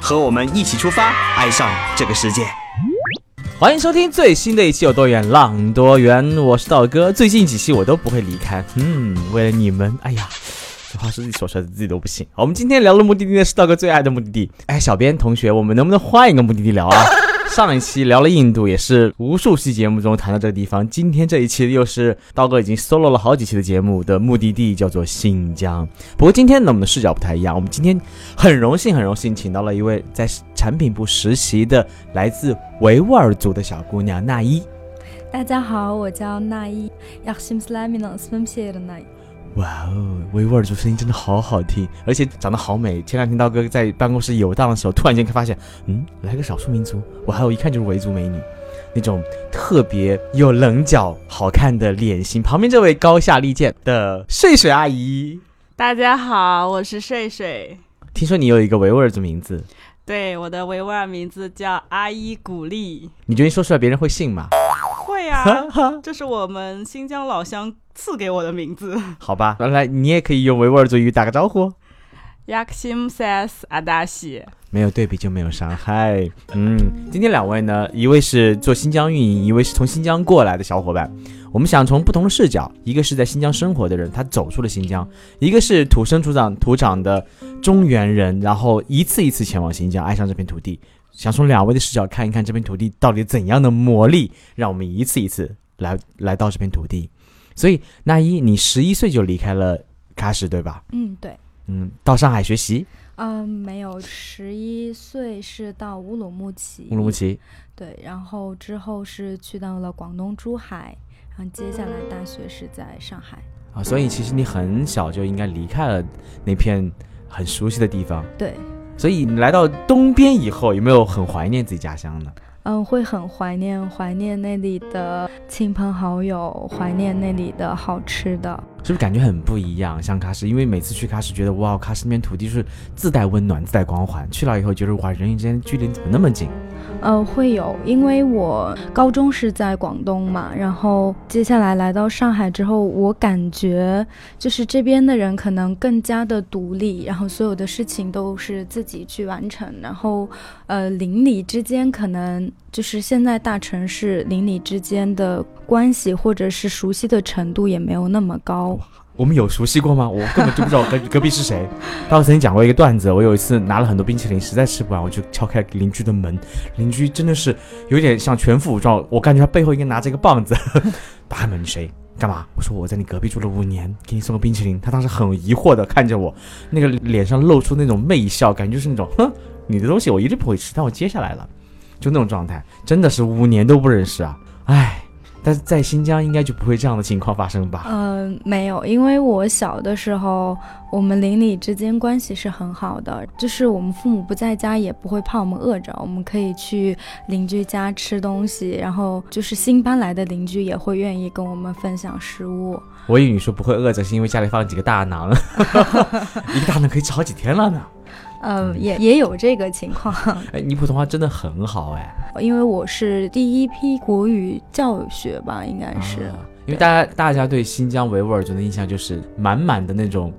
和我们一起出发，爱上这个世界。欢迎收听最新的一期《有多远浪多远》，我是道哥。最近几期我都不会离开，嗯，为了你们，哎呀，这话是自己说出来的，自己都不信。我们今天聊的目的地呢是道哥最爱的目的地。哎，小编同学，我们能不能换一个目的地聊啊？上一期聊了印度，也是无数期节目中谈到这个地方。今天这一期又是刀哥已经 solo 了好几期的节目的目的地，叫做新疆。不过今天呢，我们的视角不太一样。我们今天很荣幸，很荣幸请到了一位在产品部实习的来自维吾尔族的小姑娘娜伊。大家好，我叫娜伊。哇哦，维吾尔族声音真的好好听，而且长得好美。前两天刀哥在办公室游荡的时候，突然间发现，嗯，来个少数民族，我还有一看就是维族美女，那种特别有棱角、好看的脸型。旁边这位高下立见的睡睡阿姨，大家好，我是睡睡。听说你有一个维吾尔族名字，对，我的维吾尔名字叫阿依古丽。你觉得说出来别人会信吗？这是我们新疆老乡赐给我的名字。好吧，来，你也可以用维吾尔族语打个招呼。Yaksim Sas Adashi。没有对比就没有伤害。嗯，今天两位呢，一位是做新疆运营，一位是从新疆过来的小伙伴。我们想从不同的视角，一个是在新疆生活的人，他走出了新疆；一个是土生土长土长的中原人，然后一次一次前往新疆，爱上这片土地。想从两位的视角看一看这片土地到底怎样的魔力，让我们一次一次来来到这片土地。所以，那一你十一岁就离开了喀什，对吧？嗯，对。嗯，到上海学习？嗯，没有，十一岁是到乌鲁木齐。乌鲁木齐。对，然后之后是去到了广东珠海，然后接下来大学是在上海。啊，所以其实你很小就应该离开了那片很熟悉的地方。对。所以你来到东边以后，有没有很怀念自己家乡呢？嗯，会很怀念，怀念那里的亲朋好友，怀念那里的好吃的，是不是感觉很不一样？像喀什，因为每次去喀什，觉得哇，喀什那边土地是自带温暖、自带光环，去了以后觉得哇，人与之间距离怎么那么近？呃，会有，因为我高中是在广东嘛，然后接下来来到上海之后，我感觉就是这边的人可能更加的独立，然后所有的事情都是自己去完成，然后呃，邻里之间可能就是现在大城市邻里之间的关系或者是熟悉的程度也没有那么高。我们有熟悉过吗？我根本就不知道隔隔壁是谁。他曾经讲过一个段子，我有一次拿了很多冰淇淋，实在吃不完，我就敲开邻居的门。邻居真的是有点像全副武装，我感觉他背后应该拿着一个棒子。打开门，谁？干嘛？我说我在你隔壁住了五年，给你送个冰淇淋。他当时很疑惑的看着我，那个脸上露出那种媚笑，感觉就是那种哼，你的东西我一定不会吃，但我接下来了，就那种状态，真的是五年都不认识啊，唉。但是在新疆应该就不会这样的情况发生吧？嗯，没有，因为我小的时候，我们邻里之间关系是很好的，就是我们父母不在家也不会怕我们饿着，我们可以去邻居家吃东西，然后就是新搬来的邻居也会愿意跟我们分享食物。我以为你说不会饿着，是因为家里放几个大馕，一个大馕可以吃好几天了呢。嗯，也也有这个情况。哎，你普通话真的很好哎，因为我是第一批国语教学吧，应该是。因为大家大家对新疆维吾尔族的印象就是满满的那种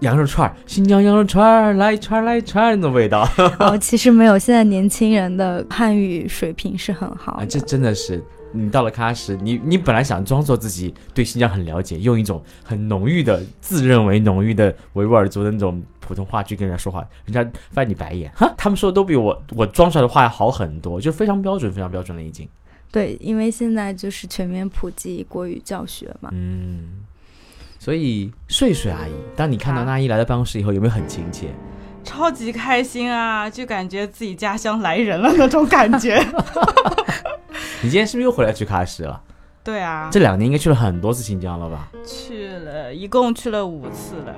羊肉串儿，新疆羊肉串儿来一串来一串那种味道。哦，其实没有，现在年轻人的汉语水平是很好。啊，这真的是，你到了喀什，你你本来想装作自己对新疆很了解，用一种很浓郁的、自认为浓郁的维吾尔族的那种。普通话去跟人家说话，人家翻你白眼哈。他们说的都比我我装出来的话要好很多，就非常标准，非常标准了已经。对，因为现在就是全面普及国语教学嘛。嗯。所以睡睡阿姨，当你看到阿姨来到办公室以后，有没有很亲切？超级开心啊，就感觉自己家乡来人了那种感觉。你今天是不是又回来去喀什了？对啊。这两年应该去了很多次新疆了吧？去了一共去了五次了。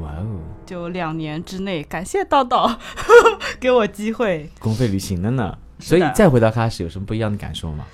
哇哦！就两年之内，感谢道道 给我机会，公费旅行了呢。所以再回到喀什有什么不一样的感受吗？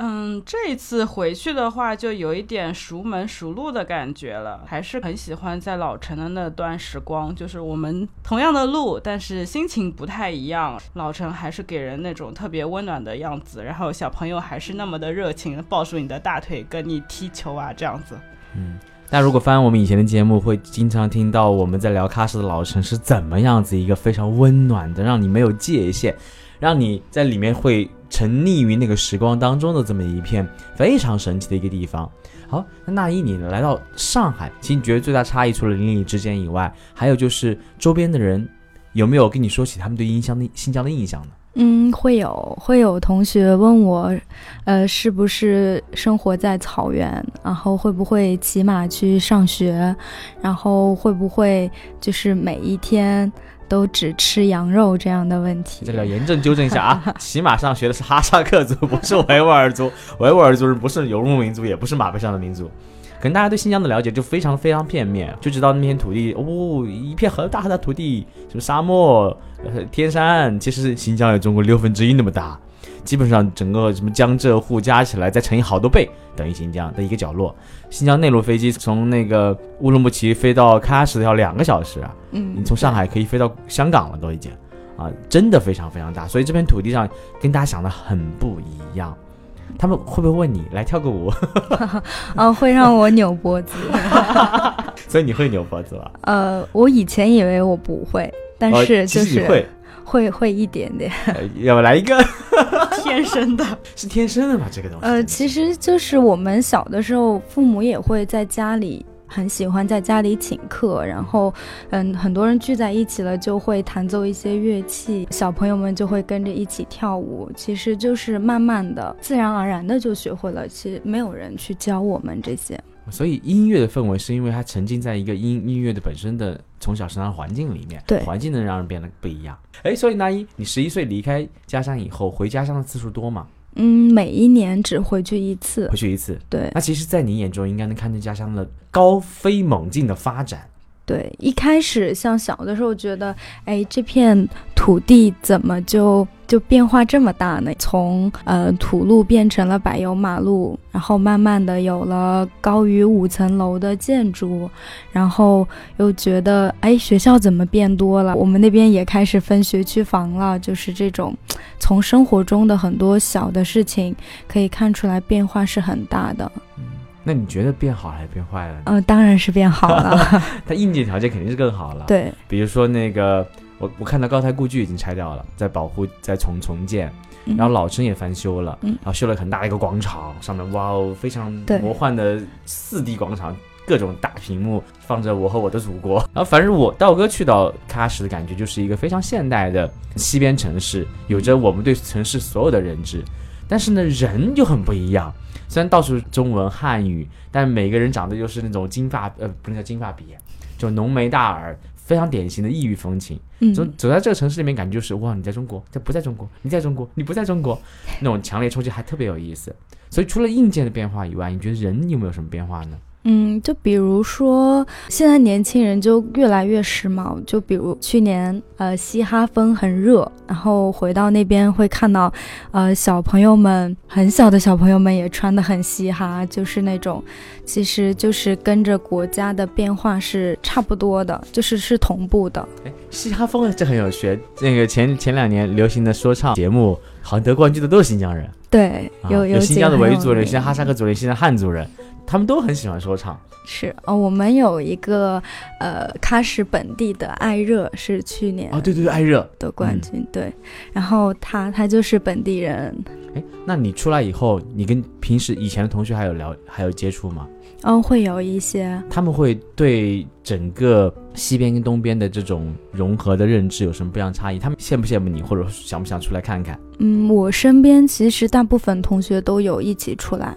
嗯，这一次回去的话，就有一点熟门熟路的感觉了，还是很喜欢在老城的那段时光。就是我们同样的路，但是心情不太一样。老城还是给人那种特别温暖的样子，然后小朋友还是那么的热情，抱住你的大腿跟你踢球啊，这样子。嗯，那如果翻我们以前的节目，会经常听到我们在聊喀什的老城是怎么样子一个非常温暖的，让你没有界限，让你在里面会沉溺于那个时光当中的这么一片非常神奇的一个地方。好，那那一你来到上海，其实你觉得最大差异除了邻里之间以外，还有就是周边的人有没有跟你说起他们对新疆的新疆的印象呢？嗯，会有会有同学问我，呃，是不是生活在草原，然后会不会骑马去上学，然后会不会就是每一天都只吃羊肉这样的问题这。里要严正纠正一下啊，骑马上学的是哈萨克族，不是维吾尔族。维吾尔族人不是游牧民族，也不是马背上的民族。可能大家对新疆的了解就非常非常片面，就知道那片土地哦，一片很大的土地，什么沙漠、呃天山，其实新疆有中国六分之一那么大，基本上整个什么江浙沪加起来再乘以好多倍，等于新疆的一个角落。新疆内陆飞机从那个乌鲁木齐飞到喀什要两个小时啊，嗯你嗯，从上海可以飞到香港了，都已经啊，真的非常非常大。所以这片土地上跟大家想的很不一样。他们会不会问你来跳个舞？啊，会让我扭脖子。所以你会扭脖子吧？呃，我以前以为我不会，但哦是就是会会一点点。呃 要不来一个？天生的，是天生的吗？这个东西？呃，其实就是我们小的时候，父母也会在家里很喜欢在家里请客，然后嗯，很多人聚在一起了，就会弹奏一些乐器，小朋友们就会跟着一起跳舞。其实就是慢慢的、自然而然的就学会了，其实没有人去教我们这些。所以音乐的氛围是因为它沉浸在一个音音乐的本身的从小生长环境里面，对环境能让人变得不一样。哎，所以那一，你十一岁离开家乡以后，回家乡的次数多吗？嗯，每一年只回去一次回。去一次。对那其实，在你眼中，应该能看见家乡的高飞猛进的发展。对，一开始像小的时候觉得，哎，这片土地怎么就就变化这么大呢？从呃土路变成了柏油马路，然后慢慢的有了高于五层楼的建筑，然后又觉得，哎，学校怎么变多了？我们那边也开始分学区房了，就是这种，从生活中的很多小的事情可以看出来变化是很大的。那你觉得变好还是变坏了嗯？呃，当然是变好了，它硬件条件肯定是更好了。，对，比如说那个，我我看到高台故居已经拆掉了，在保护，在重重建，嗯然后老城也翻修了，嗯然后修了很大的一个广场，上面哇哦，非常魔幻的四 D 广场。各种大屏幕放着我和我的祖国，然后反正我道哥去到喀什的感觉就是一个非常现代的西边城市，有着我们对城市所有的认知，但是呢人就很不一样。虽然到处中文汉语，但每个人长得又是那种金发呃不能叫金发碧眼，就浓眉大耳，非常典型的异域风情。嗯，走走在这个城市里面，感觉就是哇，你在中国，这不在中国，你在中国，你不在中国，那种强烈冲击还特别有意思。所以除了硬件的变化以外，你觉得人有没有什么变化呢？嗯，就比如说，现在年轻人就越来越时髦。就比如去年，呃，嘻哈风很热，然后回到那边会看到，呃，小朋友们很小的小朋友们也穿的很嘻哈，就是那种，其实就是跟着国家的变化是差不多的，就是是同步的。哎，嘻哈风这很有学。那个前前两年流行的说唱节目，好像得冠军的都是新疆人，对，啊、有有新疆的维族人，有有名新疆哈萨克族人，有新疆汉族人，他们都很喜欢说唱。是哦，我们有一个呃喀什本地的艾热是去年哦，对对对，艾热。的冠军，对，然后他他就是本地人，哎，那你出来以后，你跟平时以前的同学还有聊，还有接触吗？嗯，会有一些，他们会对整个西边跟东边的这种融合的认知有什么不一样差异？他们羡不羡慕你，或者想不想出来看看？嗯，我身边其实大部分同学都有一起出来，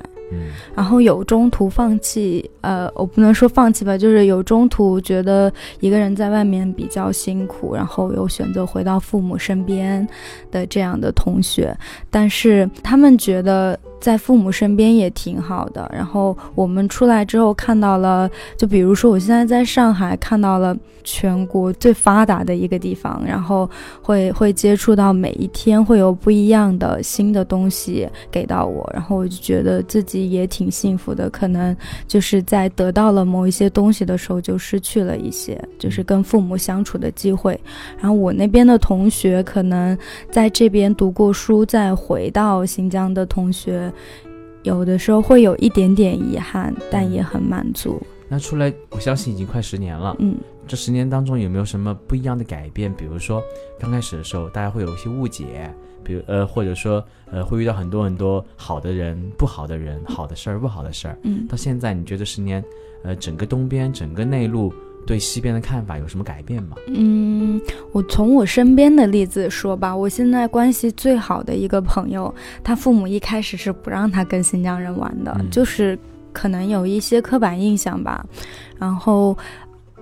然后有中途放弃，呃，我不能说放弃吧，就是有中途觉得一个人在外面比较辛苦，然后又选择回到父母身边的这样的同学，但是他们觉得在父母身边也挺好的。然后我们出来之后看到了，就比如说我现在在上海看到了全国最发达的一个地方，然后会会接触到每一天会有不一样的新的东西给到我，然后我就觉得自己也挺幸福的。可能就是在得到了某一些东西的时候，就失去了一些，就是跟父母相处的机会。然后我那边的同学可能在这边读过书，再回到新疆的同学，有的时候会有一点点遗憾，但也很满足。那出来，我相信已经快十年了。嗯，这十年当中有没有什么不一样的改变？比如说刚开始的时候，大家会有一些误解，比如呃，或者说呃，会遇到很多很多好的人、不好的人、好的事儿、不好的事儿。嗯到现在，你觉得十年，呃，整个东边、整个内陆对西边的看法有什么改变吗？嗯，我从我身边的例子说吧，我现在关系最好的一个朋友，他父母一开始是不让他跟新疆人玩的，嗯就是可能有一些刻板印象吧。然后，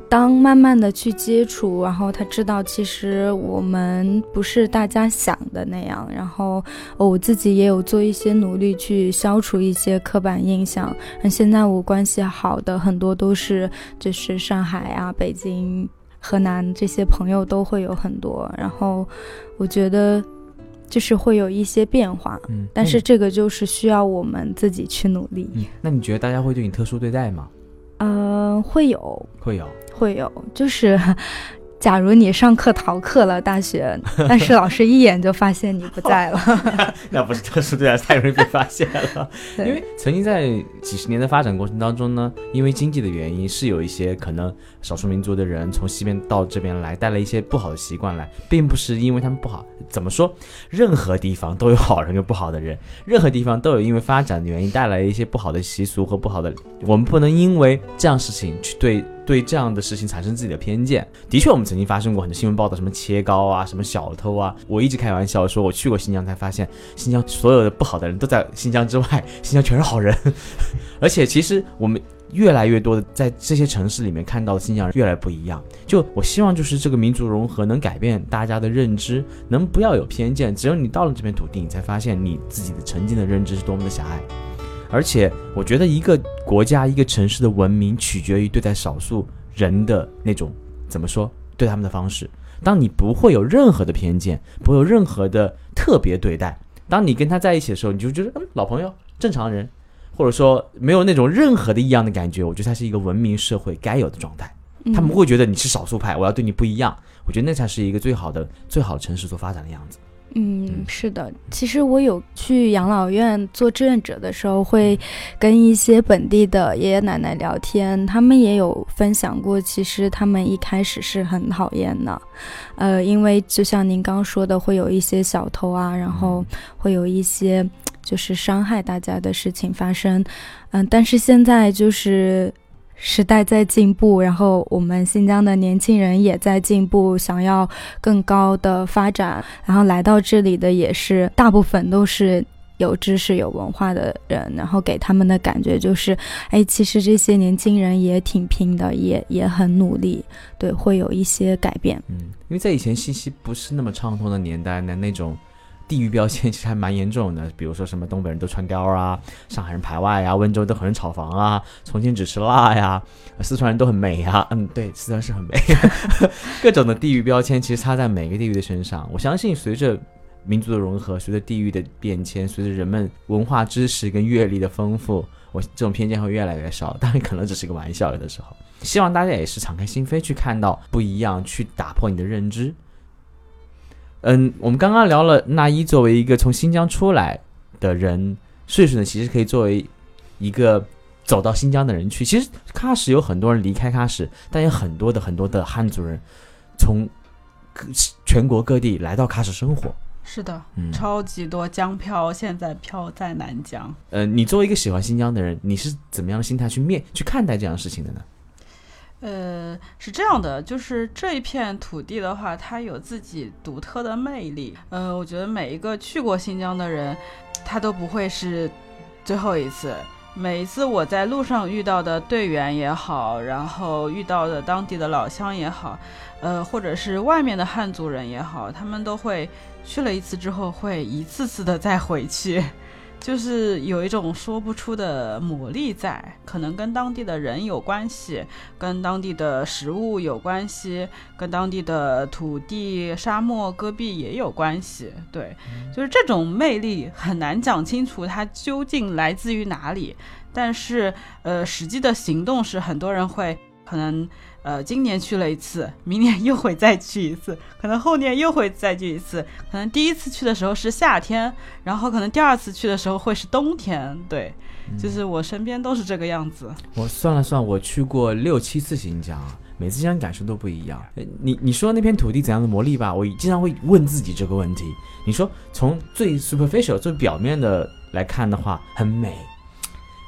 当慢慢的去接触，然后他知道其实我们不是大家想的那样。然后、哦我自己也有做一些努力去消除一些刻板印象。那现在我关系好的很多都是就是上海啊、北京。河南这些朋友都会有很多，然后我觉得就是会有一些变化，嗯，但是这个就是需要我们自己去努力。嗯，那你觉得大家会对你特殊对待吗？嗯、会有，会有。会有，就是假如你上课逃课了，大学，但是老师一眼就发现你不在了，那不是特殊对待，太容易被发现了。因为，曾经在几十年的发展过程当中呢，因为经济的原因，是有一些可能少数民族的人从西边到这边来，带了一些不好的习惯来，并不是因为他们不好。怎么说？任何地方都有好人跟不好的人，任何地方都有因为发展的原因带来一些不好的习俗和不好的。我们不能因为这样事情去对对这样的事情产生自己的偏见。的确，我们曾经发生过很多新闻报道，什么切糕啊，什么小偷啊。我一直开玩笑说，我去过新疆才发现，新疆所有的不好的人都在新疆之外，新疆全是好人。而且其实我们越来越多的在这些城市里面看到的新疆人越来越不一样。就我希望就是这个民族融合能改变大家的认知，能不要有偏见。只有你到了这片土地，你才发现你自己的曾经的认知是多么的狭隘。而且我觉得一个国家、一个城市的文明取决于对待少数人的那种怎么说对他们的方式。当你不会有任何的偏见，不会有任何的特别对待，当你跟他在一起的时候，你就觉得嗯，老朋友，正常人，或者说没有那种任何的异样的感觉。我觉得他是一个文明社会该有的状态。他们不会觉得你是少数派，我要对你不一样。我觉得那才是一个最好的、最好的城市所发展的样子。嗯，是的。其实我有去养老院做志愿者的时候，会跟一些本地的爷爷奶奶聊天，他们也有分享过，其实他们一开始是很讨厌的，呃，因为就像您刚说的，会有一些小偷啊，然后会有一些就是伤害大家的事情发生，嗯、但是现在就是。时代在进步，然后我们新疆的年轻人也在进步，想要更高的发展，然后来到这里的也是大部分都是有知识、有文化的人，然后给他们的感觉就是，哎，其实这些年轻人也挺拼的，也也很努力，对，会有一些改变。嗯，因为在以前信息不是那么畅通的年代呢，那种地域标签 其实还蛮严重的。比如说什么东北人都穿貂啊，上海人排外啊，温州都很人炒房啊，重庆只吃辣呀，四川人都很美呀。嗯，对，四川是很美。各种的地域标签其实插在每个地域的身上。我相信随着民族的融合，随着地域的变迁，随着人们文化知识跟阅历的丰富，我这种偏见会越来越少。当然，可能只是个玩笑，有的时候。希望大家也是敞开心扉去看到不一样，去打破你的认知。嗯，我们刚刚聊了那一作为一个从新疆出来的人，岁数呢其实可以作为一个走到新疆的人去。其实喀什有很多人离开喀什，但有很多的很多的汉族人从全国各地来到喀什生活。是的，嗯，超级多江漂现在漂在南疆。呃，你作为一个喜欢新疆的人，你是怎么样的心态去面去看待这样的事情的呢？呃，是这样的，就是这一片土地的话，它有自己独特的魅力。呃，我觉得每一个去过新疆的人，他都不会是最后一次。每一次我在路上遇到的队员也好，然后遇到的当地的老乡也好，呃，或者是外面的汉族人也好，他们都会去了一次之后，会一次次的再回去。就是有一种说不出的魔力在，可能跟当地的人有关系，跟当地的食物有关系，跟当地的土地、沙漠、戈壁也有关系。对，就是这种魅力很难讲清楚它究竟来自于哪里，但是呃，实际的行动是很多人会可能。呃，今年去了一次，明年又会再去一次，可能后年又会再去一次。可能第一次去的时候是夏天，然后可能第二次去的时候会是冬天。对，就是我身边都是这个样子。我算了算，我去过六七次新疆，每次新疆感受都不一样。你你说那片土地怎样的魔力吧？我经常会问自己这个问题。你说从最 superficial 最表面的来看的话，很美。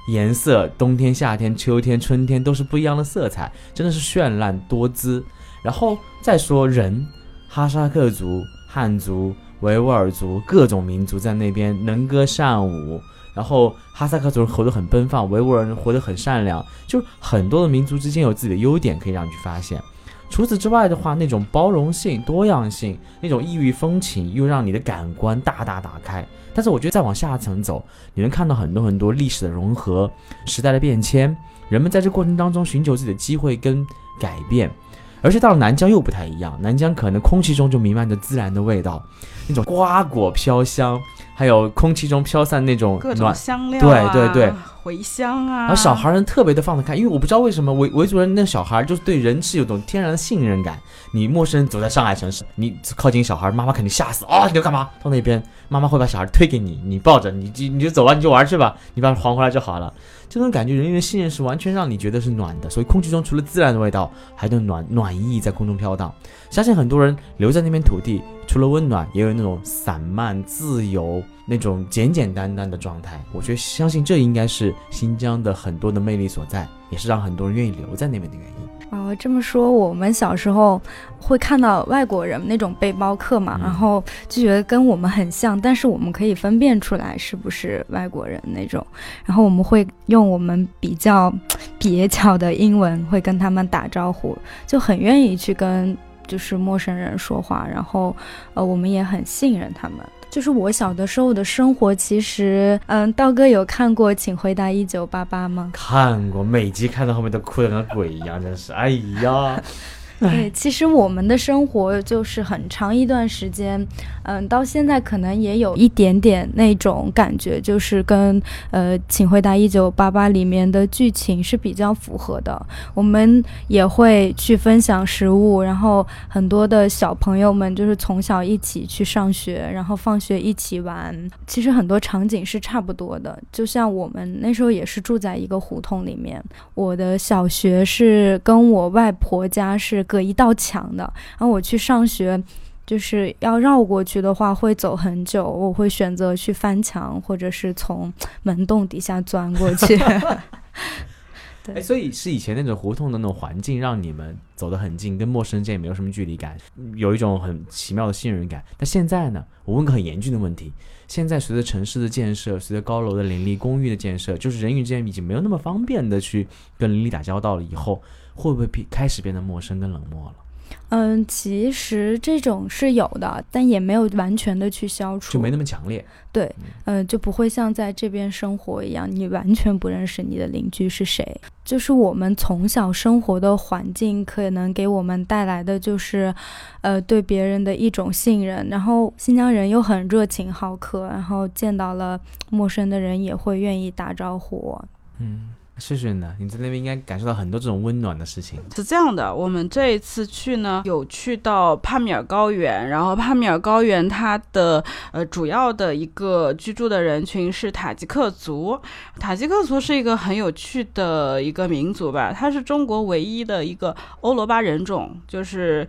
颜色，冬天、夏天、秋天、春天都是不一样的色彩，真的是绚烂多姿。然后再说人，哈萨克族、汉族、维吾尔族各种民族在那边能歌善舞。然后哈萨克族人活得很奔放，维吾尔人活得很善良，就很多的民族之间有自己的优点可以让你去发现。除此之外的话，那种包容性、多样性，那种异域风情，又让你的感官大大打开。但是我觉得再往下层走，你能看到很多很多历史的融合、时代的变迁，人们在这过程当中寻求自己的机会跟改变。而且到了南疆又不太一样，南疆可能空气中就弥漫着自然的味道，那种瓜果飘香，还有空气中飘散那种各种香料，对对对，茴香啊。然后小孩人特别的放得开，因为我不知道为什么维维族人那小孩就是对人是有种天然的信任感。你陌生人走在上海城市，你靠近小孩，妈妈肯定吓死啊！你要干嘛？到那边，妈妈会把小孩推给你，你抱着，你就你就走吧，你就玩去吧，你把它还回来就好了。这种感觉，人与人信任是完全让你觉得是暖的。所以空气中除了自然的味道，还有暖暖意在空中飘荡。相信很多人留在那片土地，除了温暖，也有那种散漫、自由、那种简简单单的状态。我觉得，相信这应该是新疆的很多的魅力所在，也是让很多人愿意留在那边的原因。哦，这么说，我们小时候会看到外国人那种背包客嘛，然后就觉得跟我们很像，但是我们可以分辨出来是不是外国人那种，然后我们会用我们比较蹩脚的英文会跟他们打招呼，就很愿意去跟就是陌生人说话，然后呃，我们也很信任他们。就是我小的时候的生活，其实，嗯，道哥有看过《请回答一九八八》吗？看过，每集看到后面都哭得跟鬼一样，真是，哎呀。对，其实我们的生活就是很长一段时间，嗯，到现在可能也有一点点那种感觉，就是跟呃《请回答一九八八》里面的剧情是比较符合的。我们也会去分享食物，然后很多的小朋友们就是从小一起去上学，然后放学一起玩。其实很多场景是差不多的，就像我们那时候也是住在一个胡同里面。我的小学是跟我外婆家是。隔一道墙的，然后我去上学，就是要绕过去的话会走很久，我会选择去翻墙，或者是从门洞底下钻过去。对，所以是以前那种胡同的那种环境，让你们走得很近，跟陌生人之间也没有什么距离感，有一种很奇妙的信任感。但现在呢，我问个很严峻的问题：现在随着城市的建设，随着高楼的林立、公寓的建设，就是人与之间已经没有那么方便的去跟邻里打交道了。以后。会不会变开始变得陌生跟冷漠了？嗯，其实这种是有的，但也没有完全的去消除，就没那么强烈。对，嗯，就不会像在这边生活一样，你完全不认识你的邻居是谁。就是我们从小生活的环境，可能给我们带来的就是，呃，对别人的一种信任。然后新疆人又很热情好客，然后见到了陌生的人也会愿意打招呼。嗯。是是呢，你在那边应该感受到很多这种温暖的事情。是这样的，我们这一次去呢，有去到帕米尔高原，然后帕米尔高原它的呃主要的一个居住的人群是塔吉克族。塔吉克族是一个很有趣的一个民族吧，它是中国唯一的一个欧罗巴人种，就是。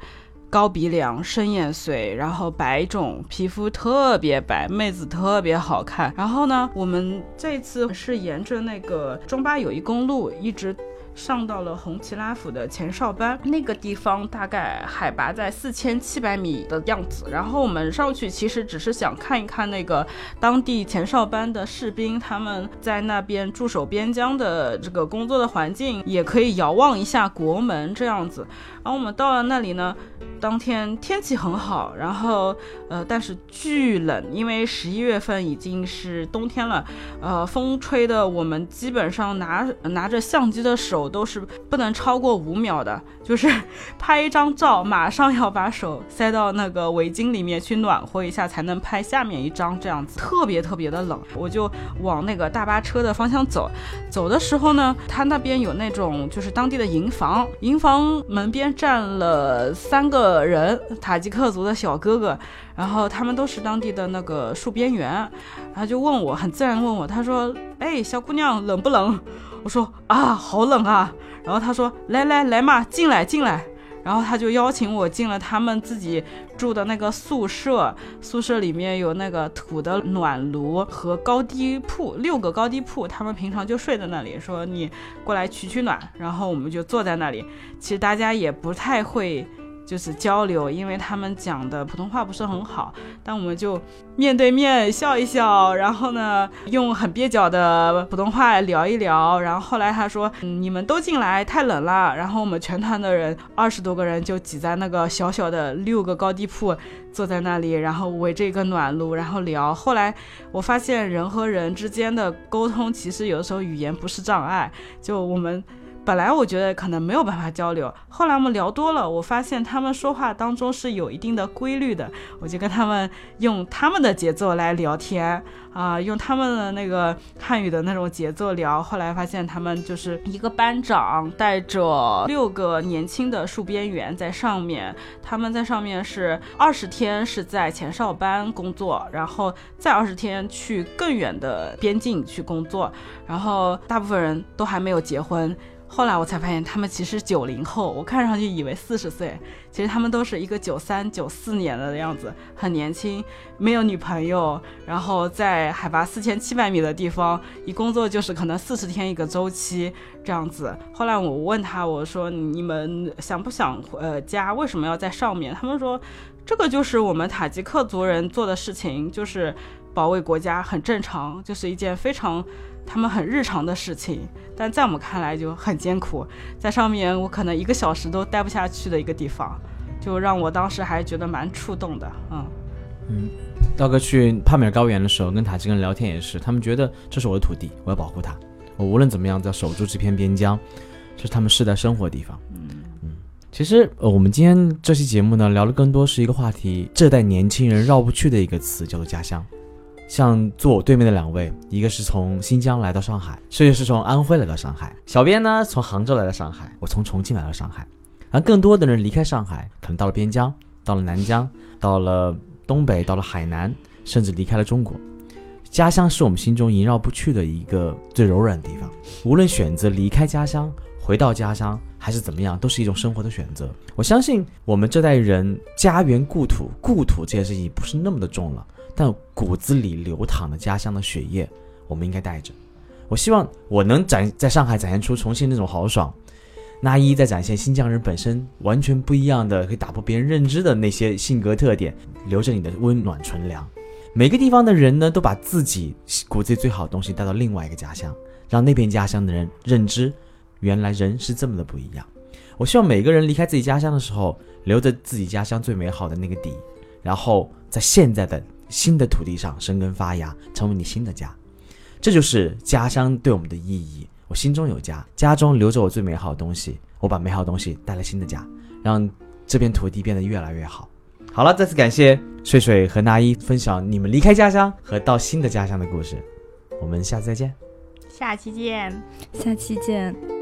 高鼻梁、深眼髓，然后白种，皮肤特别白，妹子特别好看。然后呢，我们这次是沿着那个中巴友谊公路一直。上到了红旗拉府的前哨班那个地方，大概海拔在四千七百米的样子。然后我们上去其实只是想看一看那个当地前哨班的士兵他们在那边驻守边疆的这个工作的环境，也可以遥望一下国门这样子。然后我们到了那里呢，当天天气很好，然后呃，但是巨冷，因为十一月份已经是冬天了，呃，风吹的我们基本上拿拿着相机的手都是不能超过五秒的，就是 拍一张照，马上要把手塞到那个围巾里面去暖和一下，才能拍下面一张，这样子特别特别的冷。我就往那个大巴车的方向走，走的时候呢，他那边有那种就是当地的营房，营房门边站了三个人，塔吉克族的小哥哥，然后他们都是当地的那个戍边员，他就问我，很自然问我，他说：“哎，小姑娘冷不冷？”我说：“啊，好冷啊。”然后他说：“来来来嘛，进来进来。”然后他就邀请我进了他们自己住的那个宿舍，宿舍里面有那个土的暖炉和高低铺，六个高低铺，他们平常就睡在那里，说你过来取取暖，然后我们就坐在那里。其实大家也不太会。就是交流，因为他们讲的普通话不是很好，但我们就面对面笑一笑，然后呢，用很蹩脚的普通话聊一聊。然后后来他说：“你们都进来，太冷了。”然后我们全团的人二十多个人就挤在那个小小的六个高低铺，坐在那里，然后围着一个暖炉，然后聊。后来我发现人和人之间的沟通，其实有的时候语言不是障碍，就我们。本来我觉得可能没有办法交流，后来我们聊多了，我发现他们说话当中是有一定的规律的，我就跟他们用他们的节奏来聊天啊，用他们的那个汉语的那种节奏聊。后来发现他们就是一个班长带着六个年轻的戍边员在上面，他们在上面是二十天是在前哨班工作，然后再二十天去更远的边境去工作，然后大部分人都还没有结婚。后来我才发现，他们其实九零后，我看上去以为四十岁，其实他们都是一个九三、九四年的样子，很年轻，没有女朋友，然后在海拔四千七百米的地方，一工作就是可能四十天一个周期这样子。后来我问他，我说你们想不想呃家？为什么要在上面？他们说，这个就是我们塔吉克族人做的事情，就是保卫国家，很正常，就是一件非常。他们很日常的事情，但在我们看来就很艰苦，在上面我可能一个小时都待不下去的一个地方，就让我当时还觉得蛮触动的，嗯嗯。道哥去帕米尔高原的时候，跟塔吉克人聊天也是，他们觉得这是我的土地，我要保护它，我无论怎么样都要守住这片边疆，这是他们世代生活的地方。嗯嗯。其实呃，我们今天这期节目呢，聊的更多是一个话题，这代年轻人绕不去的一个词，叫做家乡。像坐我对面的两位，一个是从新疆来到上海，设计师从安徽来到上海，小编呢从杭州来到上海，我从重庆来到上海，而更多的人离开上海，可能到了边疆，到了南疆，到了东北，到了海南，甚至离开了中国。家乡是我们心中萦绕不去的一个最柔软的地方，无论选择离开家乡，回到家乡，还是怎么样，都是一种生活的选择。我相信我们这代人，家园故土，故土这件事情不是那么的重了。但骨子里流淌的家乡的血液，我们应该带着。我希望我能展在上海展现出重庆那种豪爽，那一在展现新疆人本身完全不一样的，可以打破别人认知的那些性格特点，留着你的温暖纯良。每个地方的人呢，都把自己骨子里最好的东西带到另外一个家乡，让那边家乡的人认知，原来人是这么的不一样。我希望每个人离开自己家乡的时候，留着自己家乡最美好的那个底，然后在现在的。新的土地上生根发芽，成为你新的家，这就是家乡对我们的意义。我心中有家，家中留着我最美好的东西，我把美好的东西带来新的家，让这片土地变得越来越好。好了，再次感谢睡睡和那一分享你们离开家乡和到新的家乡的故事。我们下次再见，下期见，下期见。